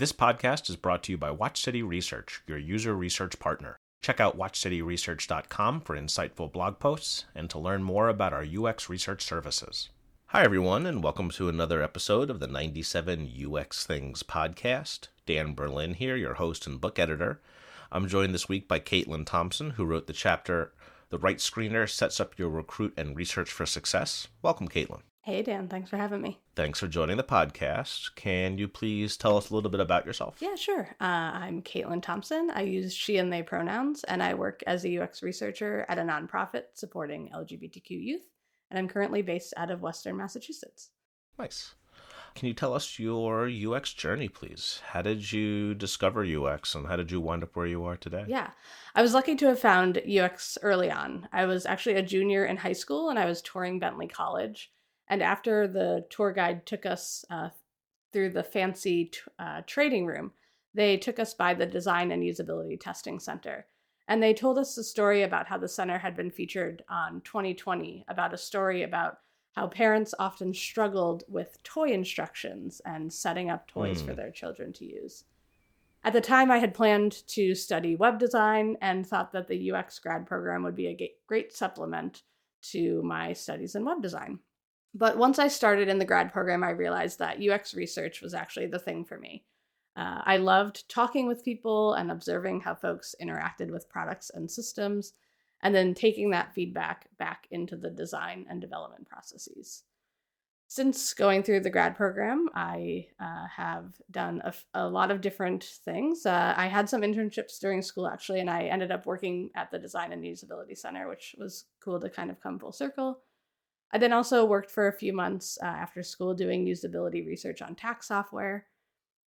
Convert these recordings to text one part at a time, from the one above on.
This podcast is brought to you by Watch City Research, your user research partner. Check out watchcityresearch.com for insightful blog posts and to learn more about our UX research services. Hi, everyone, and welcome to another episode of the 97 UX Things podcast. Dan Berlin here, your host and book editor. I'm joined this week by Katelyn Thompson, who wrote the chapter The Right Screener Sets Up Your Recruit and Research for Success. Welcome, Katelyn. Hey, Dan. Thanks for having me. Thanks for joining the podcast. Can you please tell us a little bit about yourself? Yeah, sure. Uh, I'm Katelyn Thompson. I use she and they pronouns, and I work as a UX researcher at a nonprofit supporting LGBTQ youth. And I'm currently based out of Western Massachusetts. Nice. Can you tell us your UX journey, please? How did you discover UX and how did you wind up where you are today? Yeah, I was lucky to have found UX early on. I was actually a junior in high school and I was touring Bentley College and after the tour guide took us uh, through the fancy t- uh, trading room, they took us by the Design and Usability Testing Center. And they told us a story about how the center had been featured on 2020, about a story about how parents often struggled with toy instructions and setting up toys mm. for hmm. their children to use. At the time, I had planned to study web design and thought that the UX grad program would be a great supplement to my studies in web design. But once I started in the grad program, I realized that UX research was actually the thing for me. Uh, I loved talking with people and observing how folks interacted with products and systems, and then taking that feedback back into the design and development processes. Since going through the grad program, I uh, have done a, lot of different things. Uh, I had some internships during school, actually, and I ended up working at the Design and Usability Center, which was cool to kind of come full circle. I then also worked for a few months uh, after school doing usability research on tax software.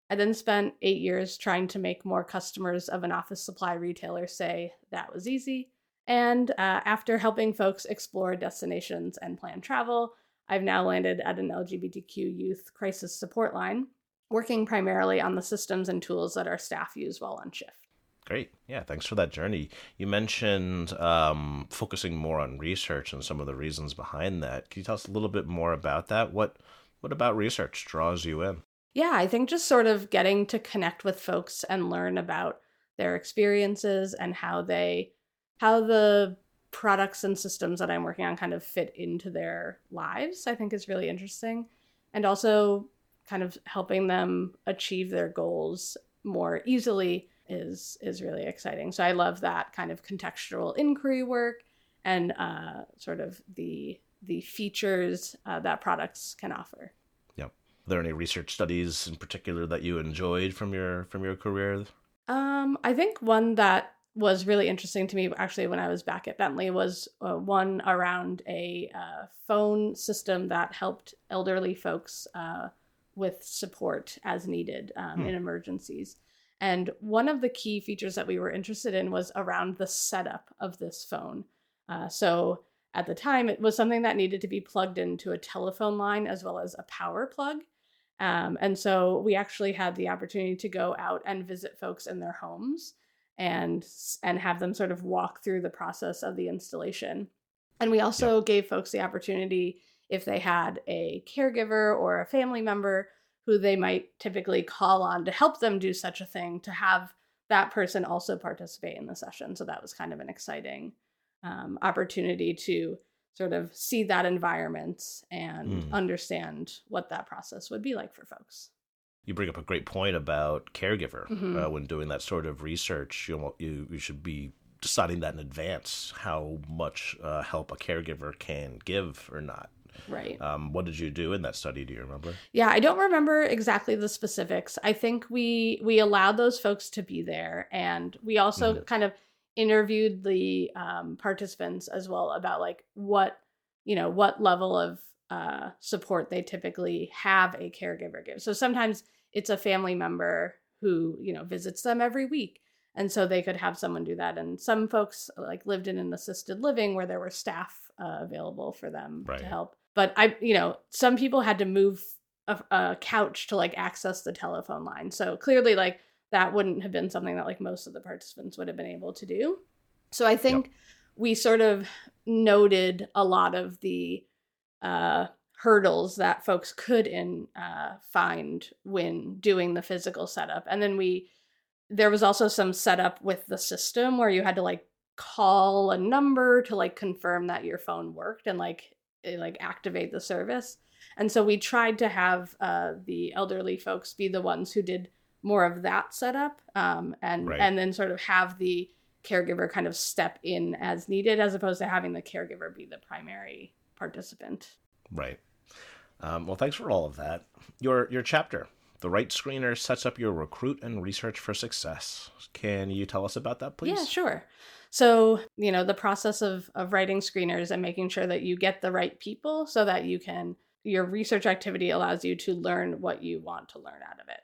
I then spent eight years trying to make more customers of an office supply retailer say that was easy. And uh, after helping folks explore destinations and plan travel, I've now landed at an LGBTQ youth crisis support line, working primarily on the systems and tools that our staff use while on shift. Great. Yeah, thanks for that journey. You mentioned um, focusing more on research and some of the reasons behind that. Can you tell us a little bit more about that? What what about research draws you in? Yeah, I think just sort of getting to connect with folks and learn about their experiences and how they how the products and systems that I'm working on kind of fit into their lives, I think is really interesting. And also kind of helping them achieve their goals more easily is is really exciting. So I love that kind of contextual inquiry work and uh, sort of the the features uh, that products can offer. Yep. Are there any research studies in particular that you enjoyed from your from your career? Um, I think one that was really interesting to me actually when I was back at Bentley was uh, one around a uh, phone system that helped elderly folks uh, with support as needed um, hmm. in emergencies. And one of the key features that we were interested in was around the setup of this phone. Uh, so at the time, it was something that needed to be plugged into a telephone line as well as a power plug. Um, and so we actually had the opportunity to go out and visit folks in their homes and and have them sort of walk through the process of the installation. And we also yep. gave folks the opportunity if they had a caregiver or a family member who they might typically call on to help them do such a thing to have that person also participate in the session. So that was kind of an exciting um, opportunity to sort of see that environment and mm. understand what that process would be like for folks. You bring up a great point about caregiver. Mm-hmm. Uh, when doing that sort of research, you, you you should be deciding that in advance how much uh, help a caregiver can give or not. Right. Um, what did you do in that study? Do you remember? Yeah, I don't remember exactly the specifics. I think we we allowed those folks to be there, and we also mm-hmm. kind of interviewed the um, participants as well about like what you know what level of uh, support they typically have a caregiver give. So sometimes it's a family member who you know visits them every week and so they could have someone do that and some folks like lived in an assisted living where there were staff uh, available for them right. to help but I, you know, some people had to move a, a couch to like access the telephone line. So clearly, like that wouldn't have been something that like most of the participants would have been able to do. So I think yep. we sort of noted a lot of the uh, hurdles that folks could in uh, find when doing the physical setup and then we there was also some setup with the system where you had to like call a number to like confirm that your phone worked and like like activate the service and so we tried to have uh, the elderly folks be the ones who did more of that setup um, and Right. and then sort of have the caregiver kind of step in as needed as opposed to having the caregiver be the primary participant Right. Um, well, thanks for all of that. Your your chapter, the right screener sets up your recruit and research for success. Can you tell us about that, please? Yeah, sure. So, you know, the process of of writing screeners and making sure that you get the right people so that you can your research activity allows you to learn what you want to learn out of it.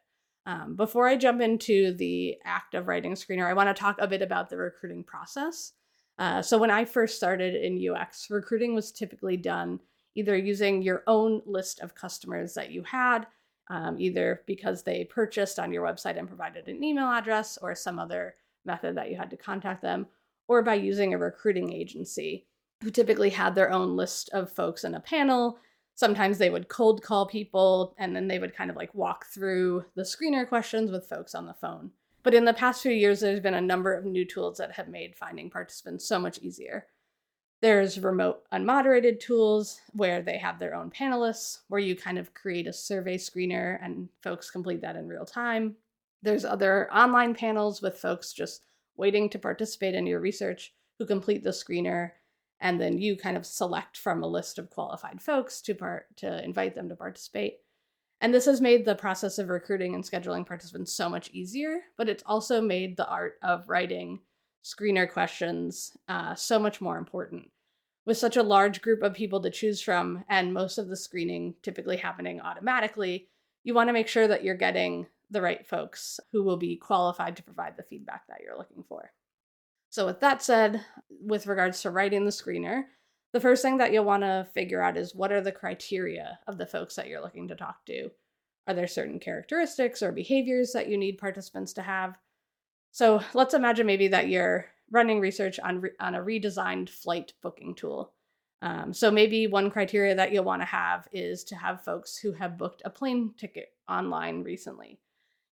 Um, before I jump into the act of writing screener, I want to talk a bit about the recruiting process. Uh, so, when I first started in UX, recruiting was typically done either using your own list of customers that you had, um, either because they purchased on your website and provided an email address or some other method that you had to contact them, or by using a recruiting agency who typically had their own list of folks in a panel. Sometimes they would cold call people and then they would kind of like walk through the screener questions with folks on the phone. But in the past few years, there's been a number of new tools that have made finding participants so much easier. There's remote unmoderated tools where they have their own panelists, where you kind of create a survey screener and folks complete that in real time. There's other online panels with folks just waiting to participate in your research who complete the screener and then you kind of select from a list of qualified folks to part to invite them to participate. And this has made the process of recruiting and scheduling participants so much easier, but it's also made the art of writing screener questions uh, so much more important. With such a large group of people to choose from, and most of the screening typically happening automatically, you want to make sure that you're getting the right folks who will be qualified to provide the feedback that you're looking for. So, with that said, with regards to writing the screener, the first thing that you'll want to figure out is what are the criteria of the folks that you're looking to talk to? Are there certain characteristics or behaviors that you need participants to have? So, let's imagine maybe that you're running research on, re- on a redesigned flight booking tool. Um, so, maybe one criteria that you'll want to have is to have folks who have booked a plane ticket online recently.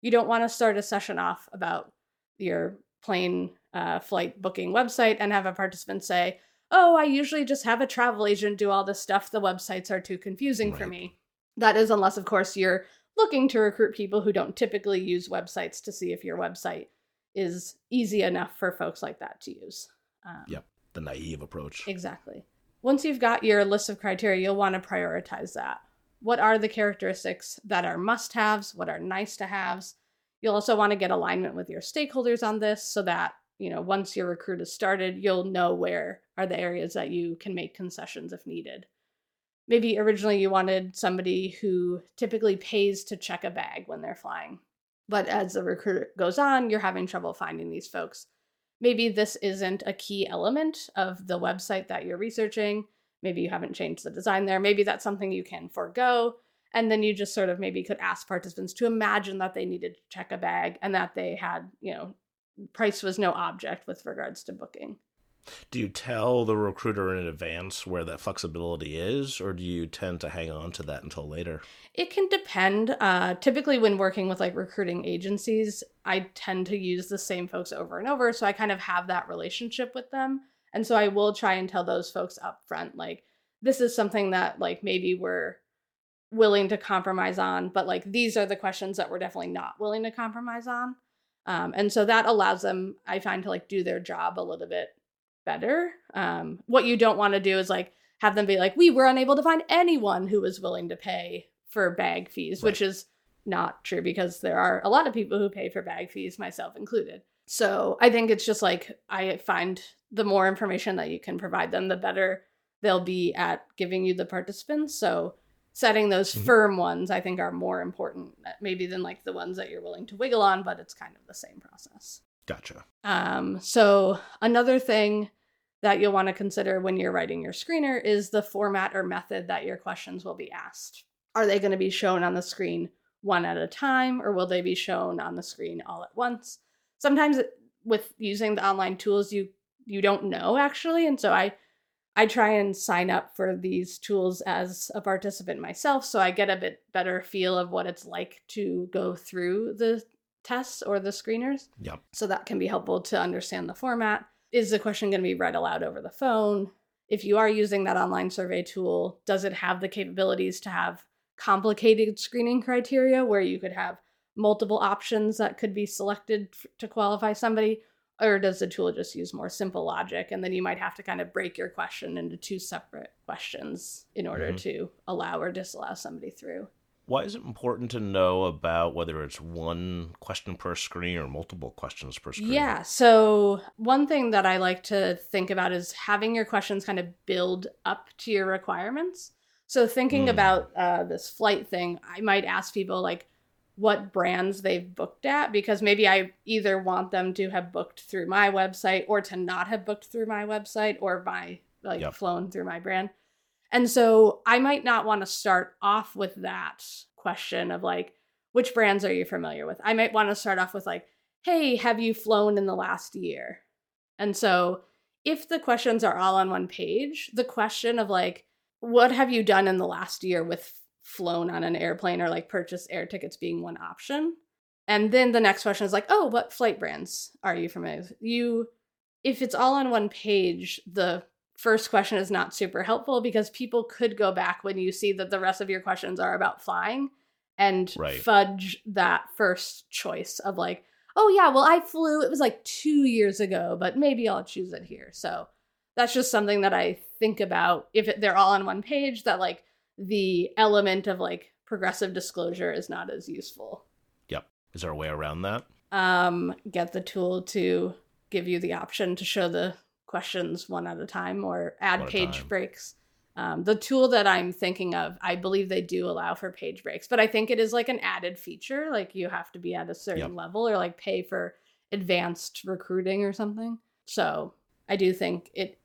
You don't want to start a session off about your plane uh, flight booking website and have a participant say, Oh, I usually just have a travel agent do all this stuff. The websites are too confusing for me. That is, unless, of course, you're looking to recruit people who don't typically use websites to see if your website is easy enough for folks like that to use. Um, Yep. The naive approach. Exactly. Once you've got your list of criteria, you'll want to prioritize that. What are the characteristics that are must haves? What are nice to haves? You'll also want to get alignment with your stakeholders on this so that, you know, once your recruit is started, you'll know where are the areas that you can make concessions if needed. Maybe originally you wanted somebody who typically pays to check a bag when they're flying. But as the recruiter goes on, you're having trouble finding these folks maybe this isn't a key element of the website that you're researching. Maybe you haven't changed the design there. Maybe that's something you can forego. And then you just sort of maybe could ask participants to imagine that they needed to check a bag and that they had, you know, price was no object with regards to booking. Do you tell the recruiter in advance where that flexibility is, or do you tend to hang on to that until later? It can depend. Uh, typically, when working with like recruiting agencies, I tend to use the same folks over and over. So I kind of have that relationship with them. And so I will try and tell those folks up front, like, this is something that like maybe we're willing to compromise on, but like these are the questions that we're definitely not willing to compromise on. Um, and so that allows them, I find, to like do their job a little bit better. Um, what you don't want to do is like have them be like, we were unable to find anyone who was willing to pay for bag fees, which is not true because there are a lot of people who pay for bag fees, myself included. So I think it's just like I find the more information that you can provide them, the better they'll be at giving you the participants. So setting those Mhm. firm ones, I think, are more important uh, maybe than like the ones that you're willing to wiggle on, but it's kind of the same process. Gotcha. Um, so another thing that you'll want to consider when you're writing your screener is the format or method that your questions will be asked. Are they going to be shown on the screen one at a time, or will they be shown on the screen all at once? Sometimes with using the online tools, you you don't know actually, and so I I try and sign up for these tools as a participant myself so I get a bit better feel of what it's like to go through the tests or the screeners. Yep. So that can be helpful to understand the format. Is the question going to be read aloud over the phone? If you are using that online survey tool, does it have the capabilities to have complicated screening criteria where you could have multiple options that could be selected to qualify somebody? Or does the tool just use more simple logic? And then you might have to kind of break your question into two separate questions in order mm-hmm. to allow or disallow somebody through. Why is it important to know about whether it's one question per screen or multiple questions per screen? Yeah. So, one thing that I like to think about is having your questions kind of build up to your requirements. So, thinking mm. about uh, this flight thing, I might ask people, like, what brands they've booked at because maybe I either want them to have booked through my website or to not have booked through my website or by like yep. flown through my brand. And so I might not want to start off with that question of like, which brands are you familiar with? I might want to start off with like, hey, have you flown in the last year? And so if the questions are all on one page, the question of like, what have you done in the last year with flown on an airplane or like purchased air tickets being one option? And then the next question is like, oh, what flight brands are you familiar with? You, if it's all on one page, the first question is not super helpful because people could go back when you see that the rest of your questions are about flying and right. fudge that first choice of like, oh yeah, well I flew it was like 2 years ago, but maybe I'll choose it here. So that's just something that I think about if it, they're all on one page that like the element of like progressive disclosure is not as useful. Yep. Is there a way around that? Um get the tool to give you the option to show the questions one at a time or add one page breaks. Um, the tool that I'm thinking of, I believe they do allow for page breaks, but I think it is like an added feature. Like you have to be at a certain yep. level or like pay for advanced recruiting or something. So I do think it,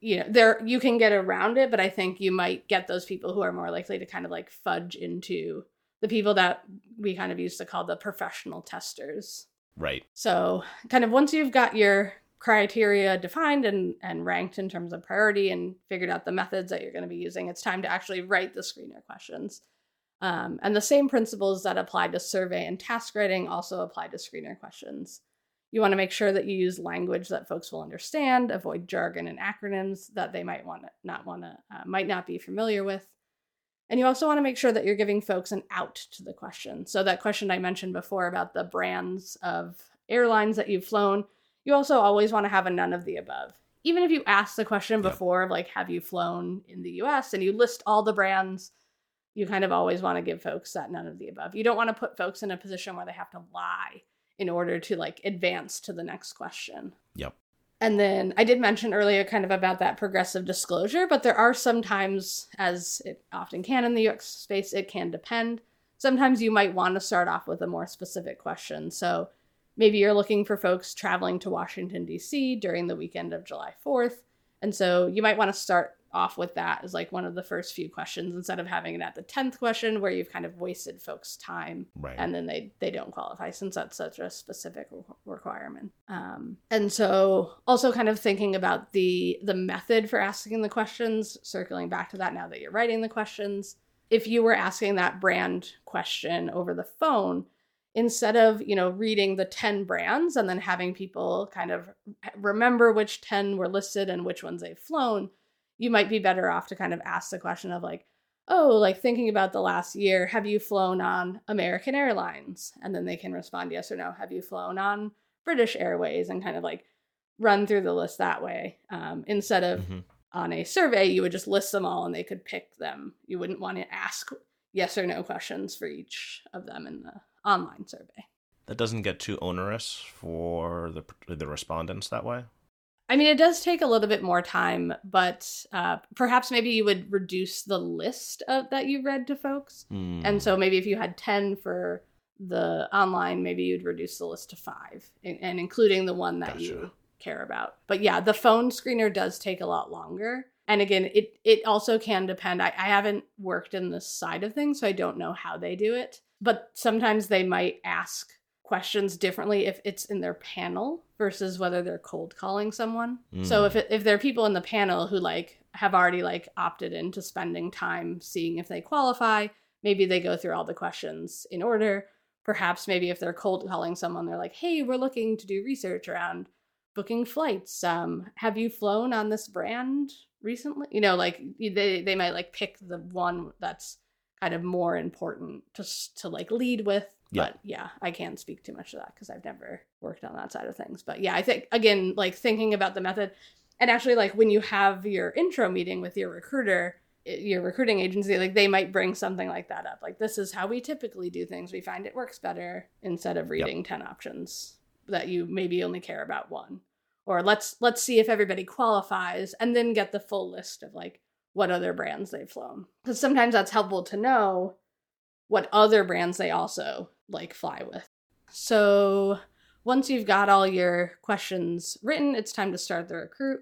you know, there you can get around it, but I think you might get those people who are more likely to kind of like fudge into the people that we kind of used to call the professional testers. Right. So, kind of once you've got your criteria defined and, and ranked in terms of priority and figured out the methods that you're going to be using, it's time to actually write the screener questions. Um, and the same principles that apply to survey and task writing also apply to screener questions. You want to make sure that you use language that folks will understand, avoid jargon and acronyms that they might want to not want to uh, might not be familiar with. And you also want to make sure that you're giving folks an out to the question. So that question I mentioned before about the brands of airlines that you've flown, you also always want to have a none of the above. Even if you ask the question before, like, have you flown in the US and you list all the brands, you kind of always want to give folks that none of the above. You don't want to put folks in a position where they have to lie in order to like advance to the next question. Yep. And then I did mention earlier kind of about that progressive disclosure, but there are sometimes, as it often can in the UX space, it can depend. Sometimes you might want to start off with a more specific question. So maybe you're looking for folks traveling to Washington, D.C. during the weekend of July 4th. And so you might want to start off with that as like one of the first few questions instead of having it at the 10th question where you've kind of wasted folks time right. and then they they don't qualify since that's such a specific requirement um, and so also kind of thinking about the the method for asking the questions circling back to that now that you're writing the questions if you were asking that brand question over the phone instead of you know reading the 10 brands and then having people kind of remember which 10 were listed and which ones they've flown you might be better off to kind of ask the question of like oh like thinking about the last year have you flown on american airlines? And then they can respond yes or no have you flown on british airways? and kind of like run through the list that way. Um, instead of mm-hmm. on a survey you would just list them all and they could pick them. You wouldn't want to ask yes or no questions for each of them in the online survey. That doesn't get too onerous for the the respondents that way. I mean, it does take a little bit more time, but uh, perhaps maybe you would reduce the list of, that you read to folks. Mm. And so maybe if you had 10 for the online, maybe you'd reduce the list to five and, and including the one that gotcha. you care about. But yeah, the phone screener does take a lot longer. And again, it, it also can depend. I, I haven't worked in this side of things, so I don't know how they do it but sometimes they might ask questions differently if it's in their panel versus whether they're cold calling someone. Mm. So if it, if there are people in the panel who like have already like opted into spending time seeing if they qualify, maybe they go through all the questions in order. Perhaps maybe if they're cold calling someone, they're like, "Hey, we're looking to do research around booking flights. Um, have you flown on this brand recently?" You know, like they they might like pick the one that's kind of more important just to like lead with yeah. But yeah, I can't speak too much to that because I've never worked on that side of things. But yeah, I think again, like thinking about the method and actually like when you have your intro meeting with your recruiter, eh, your recruiting agency, like they might bring something like that up. Like this is how we typically do things. We find it works better instead of reading yep. 10 options that you maybe only care about one. Or let's let's see if everybody qualifies and then get the full list of like what other brands they've flown. Because sometimes that's helpful to know what other brands they also like fly with. So once you've got all your questions written, it's time to start the recruit.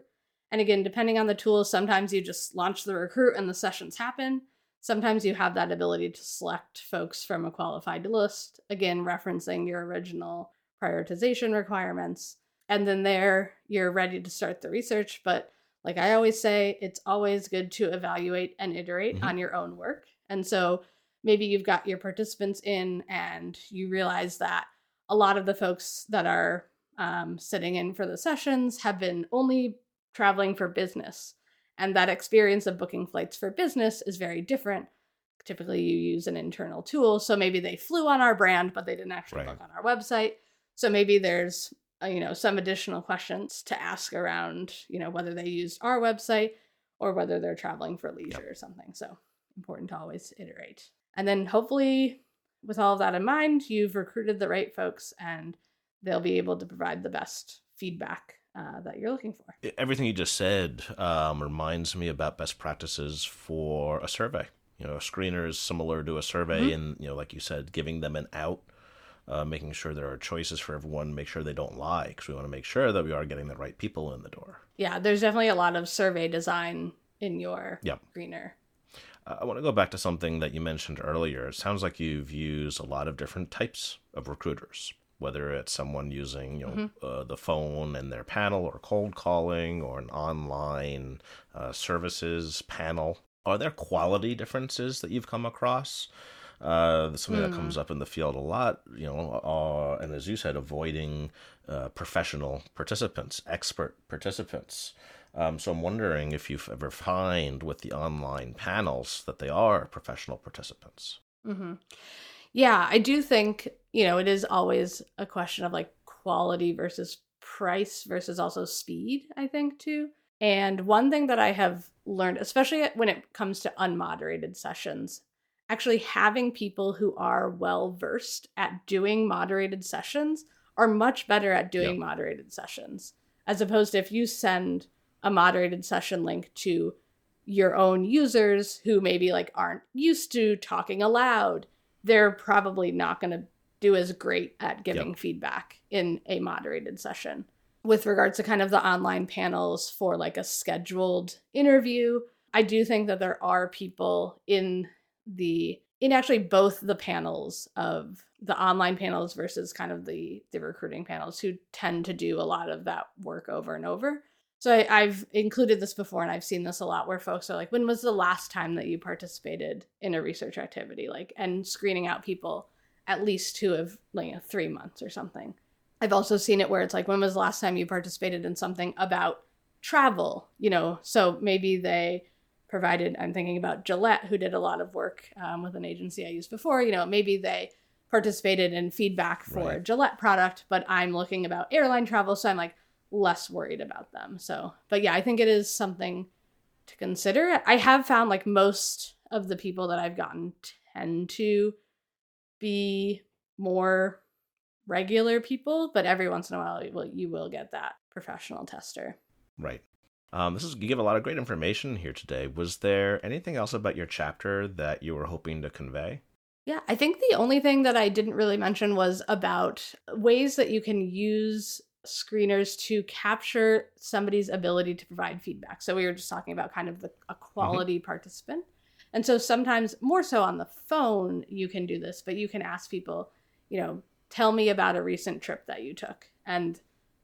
And again, depending on the tool, sometimes you just launch the recruit and the sessions happen. Sometimes you have that ability to select folks from a qualified list, again, referencing your original prioritization requirements. And then there, you're ready to start the research. But like I always say, it's always good to evaluate and iterate mm-hmm. on your own work. And so maybe you've got your participants in and you realize that a lot of the folks that are um, sitting in for the sessions have been only traveling for business. And that experience of booking flights for business is very different. Typically, you use an internal tool. So maybe they flew on our brand, but they didn't actually right. book on our website. So maybe there's you know some additional questions to ask around you know whether they used our website or whether they're traveling for leisure yep. or something. So important to always iterate. And then hopefully, with all of that in mind, you've recruited the right folks and they'll be able to provide the best feedback uh, that you're looking for. Everything you just said um, reminds me about best practices for a survey. You know, a screener is similar to a survey, mm-hmm. and you know, like you said, giving them an out, uh, making sure there are choices for everyone, make sure they don't lie, because we want to make sure that we are getting the right people in the door. Yeah, there's definitely a lot of survey design in your yep. screener. I want to go back to something that you mentioned earlier. It sounds like you've used a lot of different types of recruiters, whether it's someone using you know mm-hmm. uh, the phone and their panel, or cold calling, or an online uh, services panel. Are there quality differences that you've come across? Uh, something mm. that comes hmm. up in the field a lot, you know, uh, and as you said, avoiding uh, professional participants, expert participants. Um, so I'm wondering if you've ever find with the online panels that they are professional participants. Mm-hmm. Yeah, I do think you know it is always a question of like quality versus price versus also speed. I think too. And one thing that I have learned, especially when it comes to unmoderated sessions, actually having people who are well versed at doing moderated sessions are much better at doing yep. moderated sessions as opposed to if you send a moderated session link to your own users who maybe like aren't used to talking aloud they're probably not going to do as great at giving yep. feedback in a moderated session with regards to kind of the online panels for like a scheduled interview i do think that there are people in the in actually both the panels of the online panels versus kind of the the recruiting panels who tend to do a lot of that work over and over so I, have included this before, and I've seen this a lot where folks are like, "When was the last time that you participated in a research activity?" Like, and screening out people at least two of like you know, three months or something. I've also seen it where it's like, "When was the last time you participated in something about travel?" You know, so maybe they provided. I'm thinking about Gillette, who did a lot of work um, with an agency I used before. You know, maybe they participated in feedback for right. a Gillette product, but I'm looking about airline travel, so I'm like less worried about them. So, but yeah, I think it is something to consider. I have found like most of the people that I've gotten tend to be more regular people, but every once in a while you will, you will get that professional tester. Right. Um, this is you give a lot of great information here today. Was there anything else about your chapter that you were hoping to convey? Yeah, I think the only thing that I didn't really mention was about ways that you can use screeners to capture somebody's ability to provide feedback. So we were just talking about kind of the a mm-hmm. quality mm-hmm. participant. And so sometimes more so on the phone you can do this, but you can ask people, you know, tell me about a recent trip that you took. And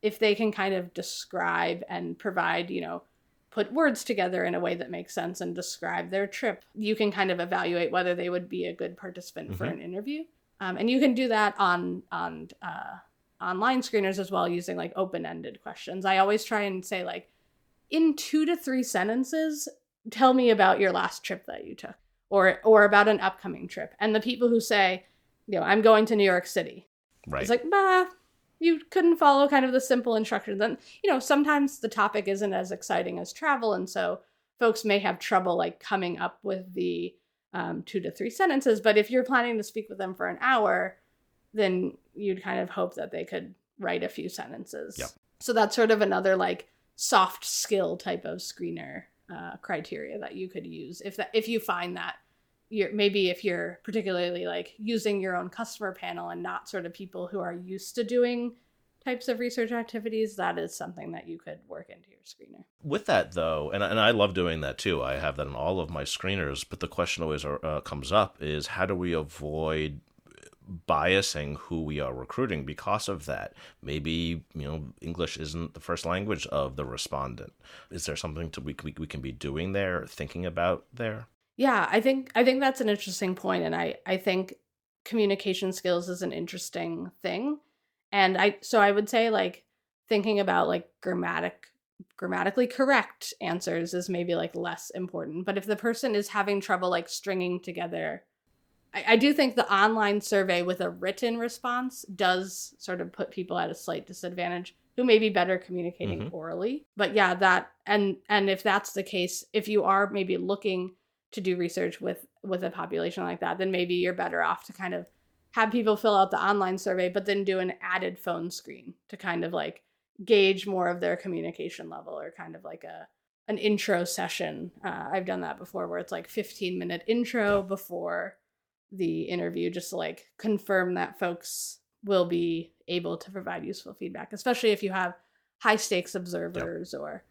if they can kind of describe and provide, you know, put words together in a way that makes sense and describe their trip, you can kind of evaluate whether they would be a good participant mm-hmm. for an interview. Um, and you can do that on on uh, online screeners as well using like open-ended questions. I always try and say like in 2 to 3 sentences tell me about your last trip that you took or or about an upcoming trip. And the people who say, you know, I'm going to New York City. Right. It's like, bah, you couldn't follow kind of the simple instructions. And, you know, sometimes the topic isn't as exciting as travel. And so folks may have trouble like coming up with the um, two to three sentences. But if you're planning to speak with them for an hour, then you'd kind of hope that they could write a few sentences. Yep. So that's sort of another like soft skill type of screener uh, criteria that you could use if that if you find that you're maybe if you're particularly like using your own customer panel and not sort of people who are used to doing types of research activities, that is something that you could work into your screener. With that, though, and, and I love doing that too, I have that in all of my screeners, but the question always uh, comes up is how do we avoid biasing who we are recruiting because of that. Maybe you know English isn't the first language of the respondent. Is there something to we we, we can be doing there, thinking about there? Yeah, I think I think that's an interesting point, and I I think communication skills is an interesting thing, and I so I would say like thinking about like grammatic grammatically correct answers is maybe like less important but if the person is having trouble like stringing together I, I do think the online survey with a written response does sort of put people at a slight disadvantage who may be better communicating mm-hmm. orally. But yeah, that and and if that's the case, if you are maybe looking to do research with with a population like that, then maybe you're better off to kind of have people fill out the online survey, but then do an added phone screen to kind of like gauge more of their communication level or kind of like a an intro session. Uh, I've done that before where it's like 15 minute intro before the interview just to like confirm that folks will be able to provide useful feedback, especially if you have high stakes observers yep. or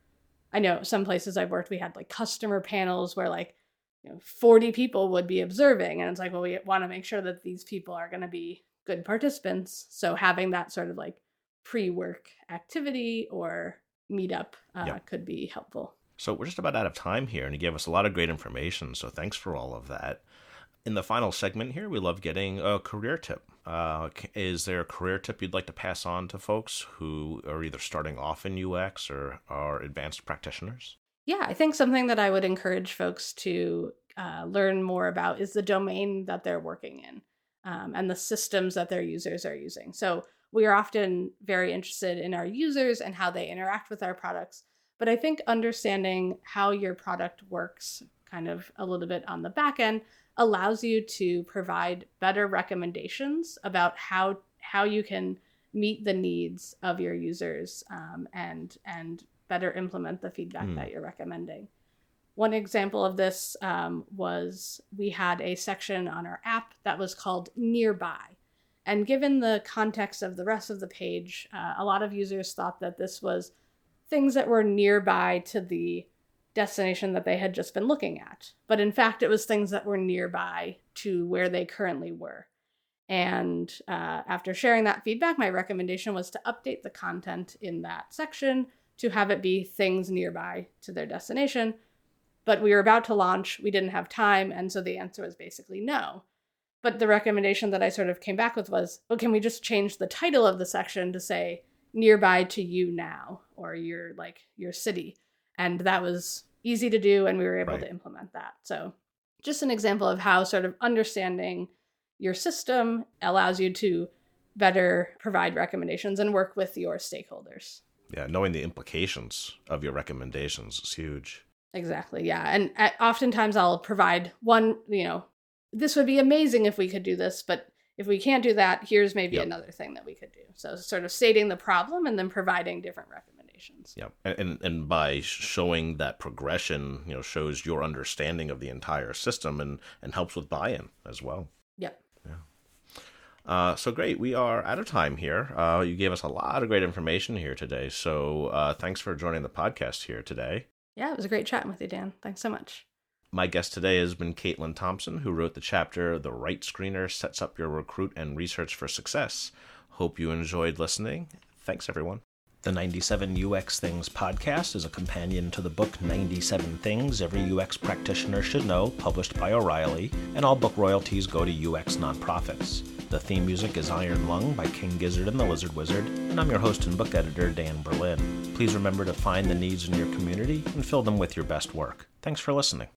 I know some places I've worked we had like customer panels where like you know 40 people would be observing and it's like well we want to make sure that these people are going to be good participants so having that sort of like pre-work activity or meetup uh, yep. could be helpful so we're just about out of time here and you gave us a lot of great information so thanks for all of that in the final segment here, we love getting a career tip. Uh, is there a career tip you'd like to pass on to folks who are either starting off in UX or are advanced practitioners? Yeah, I think something that I would encourage folks to uh, learn more about is the domain that they're working in um, and the systems that their users are using. So we are often very interested in our users and how they interact with our products. But I think understanding how your product works kind of a little bit on the back end allows you to provide better recommendations about how how you can meet the needs of your users um, and and better implement the feedback mm. that you're recommending. One example of this um, was we had a section on our app that was called nearby. And given the context of the rest of the page, uh, a lot of users thought that this was things that were nearby to the destination that they had just been looking at. But in fact, it was things that were nearby to where they currently were. And uh, after sharing that feedback, my recommendation was to update the content in that section to have it be things nearby to their destination. But we were about to launch, we didn't have time, and so the answer was basically no. But the recommendation that I sort of came back with was, well, can we just change the title of the section to say nearby to you now or your like your city? and that was easy to do and we were able right. to implement that so just an example of how sort of understanding your system allows you to better provide recommendations and work with your stakeholders yeah knowing the implications of your recommendations is huge exactly yeah and uh, oftentimes i'll provide one you know this would be amazing if we could do this but if we can't do that here's maybe yep. another thing that we could do so sort of stating the problem and then providing different recommendations yeah, and and by showing that progression, you know, shows your understanding of the entire system and and helps with buy-in as well. Yep. Uh, so great. We are out of time here. Uh, you gave us a lot of great information here today. So uh, thanks for joining the podcast here today. Yeah, it was a great chatting with you, Dan. Thanks so much. My guest today has been Katelyn Thompson, who wrote the chapter The Right Screener Sets Up Your Recruit and Research for Success. Hope you enjoyed listening. Thanks, everyone. The 97 UX Things podcast is a companion to the book 97 Things Every UX Practitioner Should Know, published by O'Reilly, and all book royalties go to UX nonprofits. The theme music is Iron Lung by King Gizzard and the Lizard Wizard, and I'm your host and book editor, Dan Berlin. Please remember to find the needs in your community and fill them with your best work. Thanks for listening.